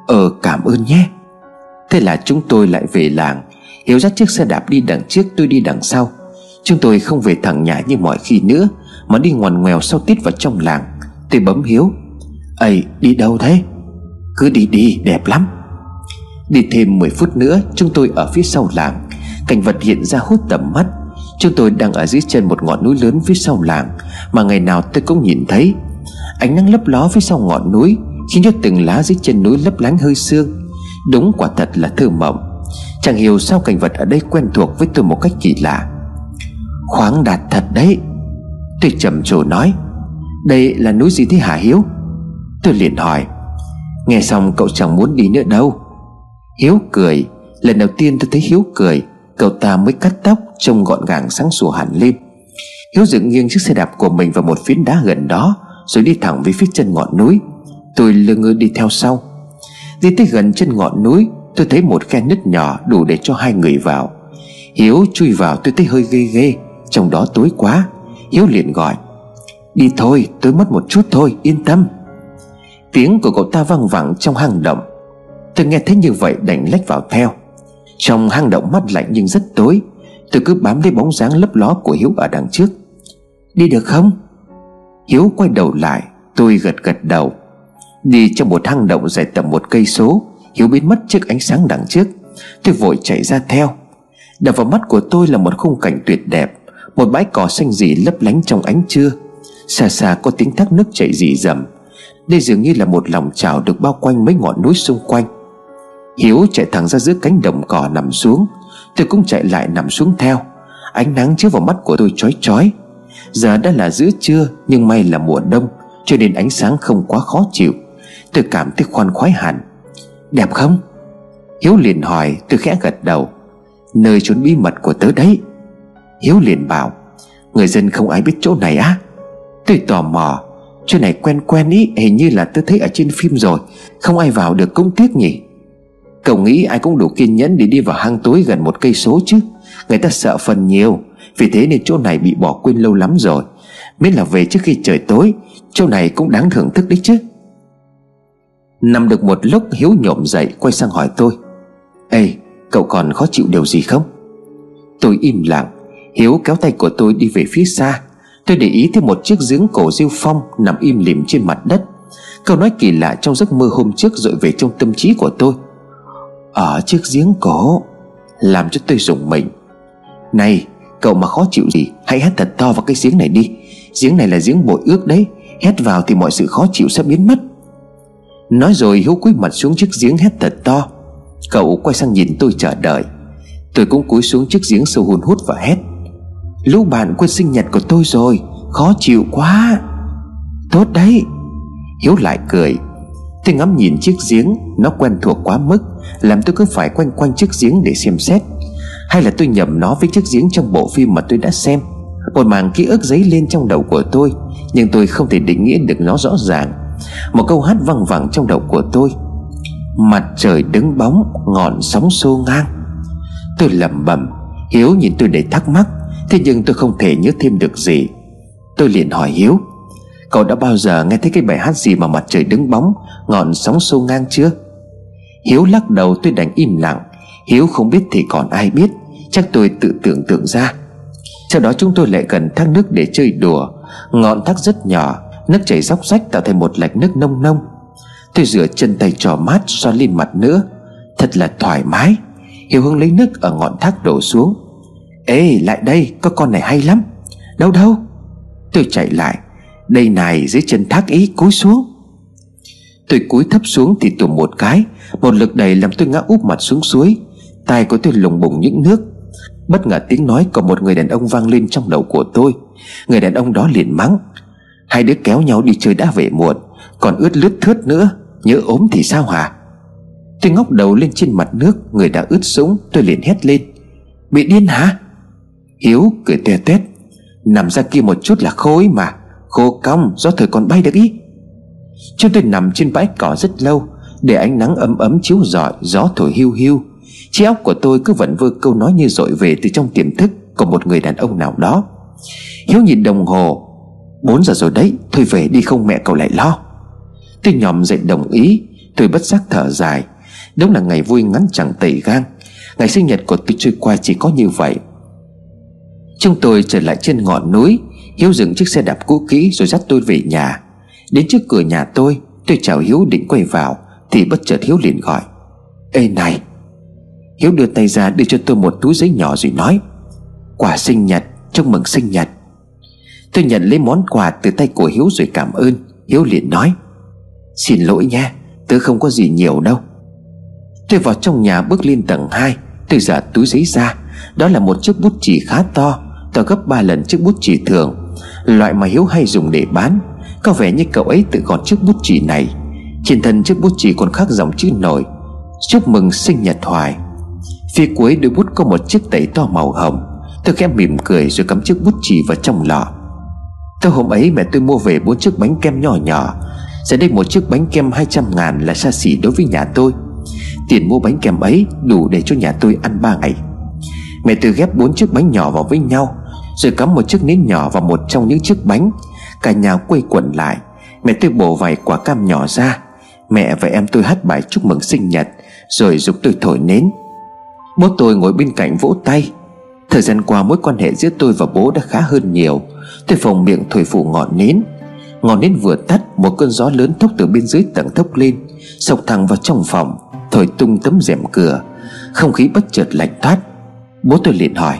Ờ cảm ơn nhé. Thế là chúng tôi lại về làng, Hiếu dắt chiếc xe đạp đi đằng trước, tôi đi đằng sau. Chúng tôi không về thẳng nhà như mọi khi nữa, Mà đi ngoằn ngoèo sau tít vào trong làng. Tôi bấm Hiếu, Ây, đi đâu thế? Cứ đi đi, đẹp lắm. Đi thêm 10 phút nữa, Chúng tôi ở phía sau làng. Cảnh vật hiện ra hút tầm mắt. Chúng tôi đang ở dưới chân một ngọn núi lớn phía sau làng, Mà ngày nào tôi cũng nhìn thấy. Ánh nắng lấp ló phía sau ngọn núi, Khiến cho từng lá dưới chân núi lấp lánh hơi sương. Đúng quả thật là thơ mộng. Chẳng hiểu sao cảnh vật ở đây quen thuộc với tôi một cách kỳ lạ. Khoáng đạt thật đấy, Tôi trầm trồ nói. Đây là núi gì thế hả Hiếu? Tôi liền hỏi. Nghe xong cậu chẳng muốn đi nữa đâu. Hiếu cười. Lần đầu tiên tôi thấy Hiếu cười. Cậu ta mới cắt tóc, Trông gọn gàng sáng sủa hẳn lên. Hiếu dựng nghiêng chiếc xe đạp của mình vào một phiến đá gần đó, Rồi đi thẳng về phía chân ngọn núi. Tôi lơ ngơ đi theo sau. Đi tới gần chân ngọn núi, Tôi thấy một khe nứt nhỏ đủ để cho hai người vào. Hiếu chui vào tôi thấy hơi ghê ghê, Trong đó tối quá. Hiếu liền gọi, Đi thôi, tôi mất một chút thôi, yên tâm. Tiếng của cậu ta vang vẳng trong hang động. Tôi nghe thấy như vậy đành lách vào theo. Trong hang động mắt lạnh nhưng rất tối, Tôi cứ bám lấy bóng dáng lấp ló của Hiếu ở đằng trước. Đi được không? Hiếu quay đầu lại, Tôi gật gật đầu. Đi trong một hang động dài tầm một cây số, Hiếu biến mất trước ánh sáng đằng trước. Tôi vội chạy ra theo. Đập vào mắt của tôi là một khung cảnh tuyệt đẹp, Một bãi cỏ xanh rì lấp lánh trong ánh trưa. Xa xa có tiếng thác nước chảy rì rầm Đây dường như là một lòng trào được bao quanh mấy ngọn núi xung quanh. Hiếu chạy thẳng ra giữa cánh đồng cỏ nằm xuống. Tôi cũng chạy lại nằm xuống theo. Ánh nắng chiếu vào mắt của tôi chói chói. Giờ đã là giữa trưa, Nhưng may là mùa đông, Cho nên ánh sáng không quá khó chịu. Tôi cảm thấy khoan khoái hẳn. Đẹp không? Hiếu liền hỏi, tôi khẽ gật đầu. Nơi trốn bí mật của tớ đấy. Hiếu liền bảo, Người dân không ai biết chỗ này á. Tôi tò mò, Chỗ này quen quen ý, Hình như là tớ thấy ở trên phim rồi. Không ai vào được cũng tiếc nhỉ. Cậu nghĩ ai cũng đủ kiên nhẫn để đi vào hang tối gần một cây số chứ? Người ta sợ phần nhiều, Vì thế nên chỗ này bị bỏ quên lâu lắm rồi. Miễn là về trước khi trời tối, Chỗ này cũng đáng thưởng thức đấy chứ. Nằm được một lúc Hiếu nhộm dậy, quay sang hỏi tôi. Ê, cậu còn khó chịu điều gì không? Tôi im lặng, Hiếu kéo tay của tôi đi về phía xa. Tôi để ý thấy một chiếc giếng cổ diêu phong Nằm im lìm trên mặt đất. Câu nói kỳ lạ trong giấc mơ hôm trước Rồi về trong tâm trí của tôi. Ở chiếc giếng cổ, Làm cho tôi rùng mình. Này, cậu mà khó chịu gì, Hãy hét thật to vào cái giếng này đi. Giếng này là giếng bội ước đấy, Hét vào thì mọi sự khó chịu sẽ biến mất. Nói rồi Hiếu cúi mặt xuống chiếc giếng hét thật to. Cậu quay sang nhìn tôi chờ đợi. Tôi cũng cúi xuống chiếc giếng sâu hùn hút và hét. Lũ bạn quên sinh nhật của tôi rồi, Khó chịu quá. Tốt đấy. Hiếu lại cười. Tôi ngắm nhìn chiếc giếng, Nó quen thuộc quá mức, Làm tôi cứ phải quanh quanh chiếc giếng để xem xét. Hay là tôi nhầm nó với chiếc giếng trong bộ phim mà tôi đã xem. Một màng ký ức dấy lên trong đầu của tôi, Nhưng tôi không thể định nghĩa được nó rõ ràng. Một câu hát văng vẳng trong đầu của tôi. Mặt trời đứng bóng, Ngọn sóng xô ngang. Tôi lẩm bẩm, Hiếu nhìn tôi để thắc mắc, Thế nhưng tôi không thể nhớ thêm được gì. Tôi liền hỏi Hiếu Cậu đã bao giờ nghe thấy cái bài hát gì mà mặt trời đứng bóng, Ngọn sóng xô ngang chưa? Hiếu lắc đầu tôi đành im lặng. Hiếu không biết thì còn ai biết. Chắc tôi tự tưởng tượng ra. Sau đó chúng tôi lại gần thác nước để chơi đùa. Ngọn thác rất nhỏ, Nước chảy róc rách tạo thành một lạch nước nông nông. Tôi rửa chân tay trò mát, xoa lên mặt nữa. Thật là thoải mái. Hiếu Hương lấy nước ở ngọn thác đổ xuống. Ê, lại đây, có con này hay lắm. Đâu đâu? Tôi chạy lại. Đây này dưới chân thác ý cúi xuống Tôi cúi thấp xuống thì tụm một cái, Một lực đầy làm tôi ngã úp mặt xuống suối. Tay của tôi lùng bùng những nước. Bất ngờ tiếng nói của một người đàn ông vang lên trong đầu của tôi. Người đàn ông đó liền mắng, Hai đứa kéo nhau đi chơi đã về muộn, Còn ướt lướt thướt nữa, Nhớ ốm thì sao hả? Tôi ngóc đầu lên trên mặt nước, Người đã ướt sũng, tôi liền hét lên, Bị điên hả? Hiếu cười tè tét Nằm ra kia một chút là khối mà. Khô cong gió thời còn bay được ý. Chúng tôi nằm trên bãi cỏ rất lâu, Để ánh nắng ấm ấm chiếu rọi, Gió thổi hiu hiu. Trí óc của tôi cứ vẫn vơ câu nói như dội về Từ trong tiềm thức của một người đàn ông nào đó. Hiếu nhìn đồng hồ. 4 giờ rồi đấy, Thôi về đi không mẹ cậu lại lo. Tôi nhòm dậy đồng ý, Tôi bất giác thở dài. Đúng là ngày vui ngắn chẳng tẩy gang. Ngày sinh nhật của tôi trôi qua chỉ có như vậy. Chúng tôi trở lại trên ngọn núi Hiếu dừng chiếc xe đạp cũ kỹ rồi dắt tôi về nhà. Đến trước cửa nhà tôi Tôi chào Hiếu định quay vào, Thì bất chợt Hiếu liền gọi. Ê này. Hiếu đưa tay ra đưa cho tôi một túi giấy nhỏ rồi nói, Quà sinh nhật, Chúc mừng sinh nhật. Tôi nhận lấy món quà từ tay của Hiếu rồi cảm ơn. Hiếu liền nói, Xin lỗi nha Tớ không có gì nhiều đâu. Tôi vào trong nhà bước lên tầng 2 Tôi giả túi giấy ra. Đó là một chiếc bút chì khá to To gấp 3 lần chiếc bút chì thường. Loại mà Hiếu hay dùng để bán, Có vẻ như cậu ấy tự gọt chiếc bút chì này. Trên thân chiếc bút chì còn khắc dòng chữ nổi, Chúc mừng sinh nhật Hoài. Phía cuối đôi bút có một chiếc tẩy to màu hồng. Tôi khẽ mỉm cười rồi cắm chiếc bút chì vào trong lọ. Tôi hôm ấy mẹ tôi mua về bốn chiếc bánh kem nhỏ nhỏ. Giờ đây một chiếc bánh kem 200 ngàn là xa xỉ đối với nhà tôi. Tiền mua bánh kem ấy đủ để cho nhà tôi ăn ba ngày. Mẹ tôi ghép bốn chiếc bánh nhỏ vào với nhau. Rồi cắm một chiếc nến nhỏ vào một trong những chiếc bánh. Cả nhà quây quần lại. Mẹ tôi bổ vài quả cam nhỏ ra. Mẹ và em tôi hát bài chúc mừng sinh nhật, Rồi giúp tôi thổi nến. Bố tôi ngồi bên cạnh vỗ tay. Thời gian qua, mối quan hệ giữa tôi và bố đã khá hơn nhiều. Tôi phòng miệng thổi phụ ngọn nến. Ngọn nến vừa tắt, Một cơn gió lớn thốc từ bên dưới tầng thốc lên, Sộc thẳng vào trong phòng, Thổi tung tấm rèm cửa. Không khí bất chợt lạnh thoát Bố tôi liền hỏi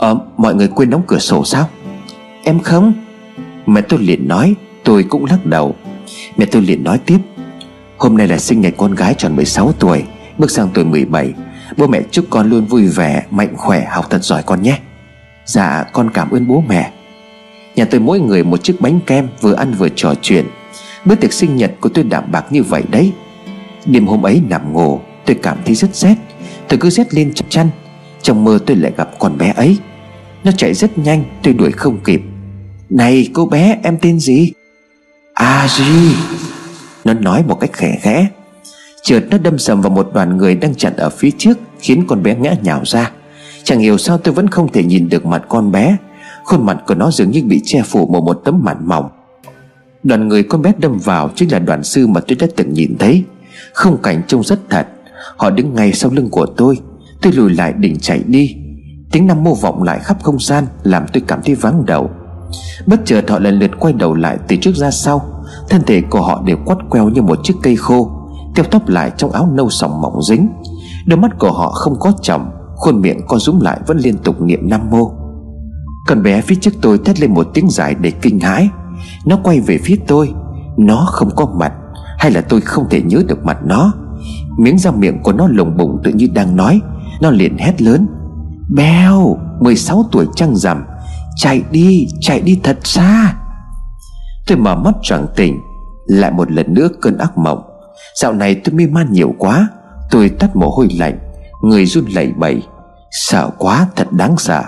Ờ mọi người quên đóng cửa sổ sao? Em không? Mẹ tôi liền nói, Tôi cũng lắc đầu. Mẹ tôi liền nói tiếp, Hôm nay là sinh nhật con gái tròn 16 tuổi, Bước sang tuổi 17 Bố mẹ chúc con luôn vui vẻ, Mạnh khỏe, học thật giỏi con nhé. Dạ con cảm ơn bố mẹ. Nhà tôi mỗi người một chiếc bánh kem Vừa ăn vừa trò chuyện. Bữa tiệc sinh nhật của tôi đảm bạc như vậy đấy. Đêm hôm ấy nằm ngủ, Tôi cảm thấy rất rét. Tôi cứ rét lên trong chăn. Trong mơ tôi lại gặp con bé ấy. Nó chạy rất nhanh tôi đuổi không kịp. Này, cô bé, em tên gì? À gì Nó nói một cách khẽ khẽ. Chợt nó đâm sầm vào một đoàn người đang chặn ở phía trước, Khiến con bé ngã nhào ra. Chẳng hiểu sao tôi vẫn không thể nhìn được mặt con bé. Khuôn mặt của nó dường như bị che phủ bởi một tấm màn mỏng. Đoàn người con bé đâm vào Chính là đoàn sư mà tôi đã từng nhìn thấy. Không cảnh trông rất thật. Họ đứng ngay sau lưng của tôi. Tôi lùi lại định chạy đi. Tiếng năm mô vọng lại khắp không gian, Làm tôi cảm thấy vắng đầu. Bất chợt họ lần lượt quay đầu lại từ trước ra sau. Thân thể của họ đều quắt queo như một chiếc cây khô Keo tóc lại trong áo nâu sòng mỏng dính. Đôi mắt của họ không có chồng Khuôn miệng co rúm lại vẫn liên tục niệm nam mô. Con bé phía trước tôi thét lên một tiếng dài để kinh hãi. Nó quay về phía tôi. Nó không có mặt, Hay là tôi không thể nhớ được mặt nó? Miếng răng miệng của nó lồng bụng tự như đang nói. Nó liền hét lớn. Bèo 16 tuổi trăng rằm, Chạy đi chạy đi thật xa. Tôi mở mắt choàng tỉnh, Lại một lần nữa cơn ác mộng. Dạo này tôi mê man nhiều quá, Tôi tắt mồ hôi lạnh, Người run lẩy bẩy. Sợ quá, thật đáng sợ.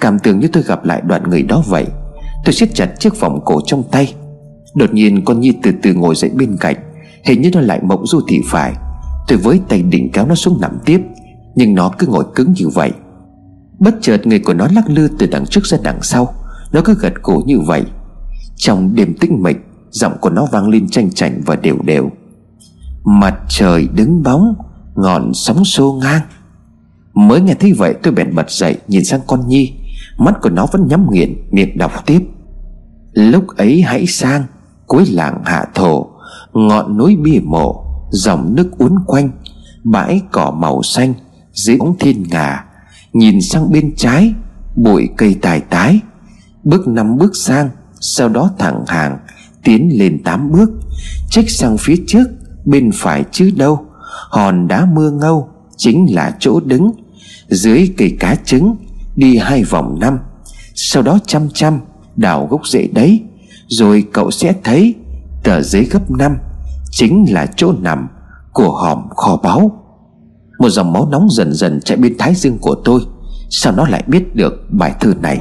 Cảm tưởng như tôi gặp lại đoạn người đó vậy. Tôi siết chặt chiếc vòng cổ trong tay. Đột nhiên con Nhi từ từ ngồi dậy bên cạnh, Hình như nó lại mộng du thì phải. Tôi với tay định kéo nó xuống nằm tiếp, Nhưng nó cứ ngồi cứng như vậy. Bất chợt người của nó lắc lư từ đằng trước ra đằng sau. Nó cứ gật cổ như vậy. Trong đêm tĩnh mịch, Giọng của nó vang lên tranh chảnh và đều đều. Mặt trời đứng bóng, Ngọn sóng xô ngang. Mới nghe thấy vậy, tôi bèn bật dậy, Nhìn sang con Nhi. Mắt của nó vẫn nhắm nghiền, miệng đọc tiếp. Lúc ấy hãy sang, Cuối làng hạ thổ. Ngọn núi bia mộ, Dòng nước uốn quanh. Bãi cỏ màu xanh, Dưới ống thiên ngà. Nhìn sang bên trái, Bụi cây tài tái. Bước năm bước sang, Sau đó thẳng hàng, Tiến lên tám bước. Trích sang phía trước, Bên phải chứ đâu. Hòn đá mưa ngâu, Chính là chỗ đứng. Dưới cây cá trứng, Đi hai vòng năm. Sau đó chăm chăm, Đào gốc rễ đấy. Rồi cậu sẽ thấy, Tờ giấy gấp năm, Chính là chỗ nằm Của hòm kho báu. Một dòng máu nóng dần dần chạy bên thái dương của tôi. Sao nó lại biết được bài thơ này?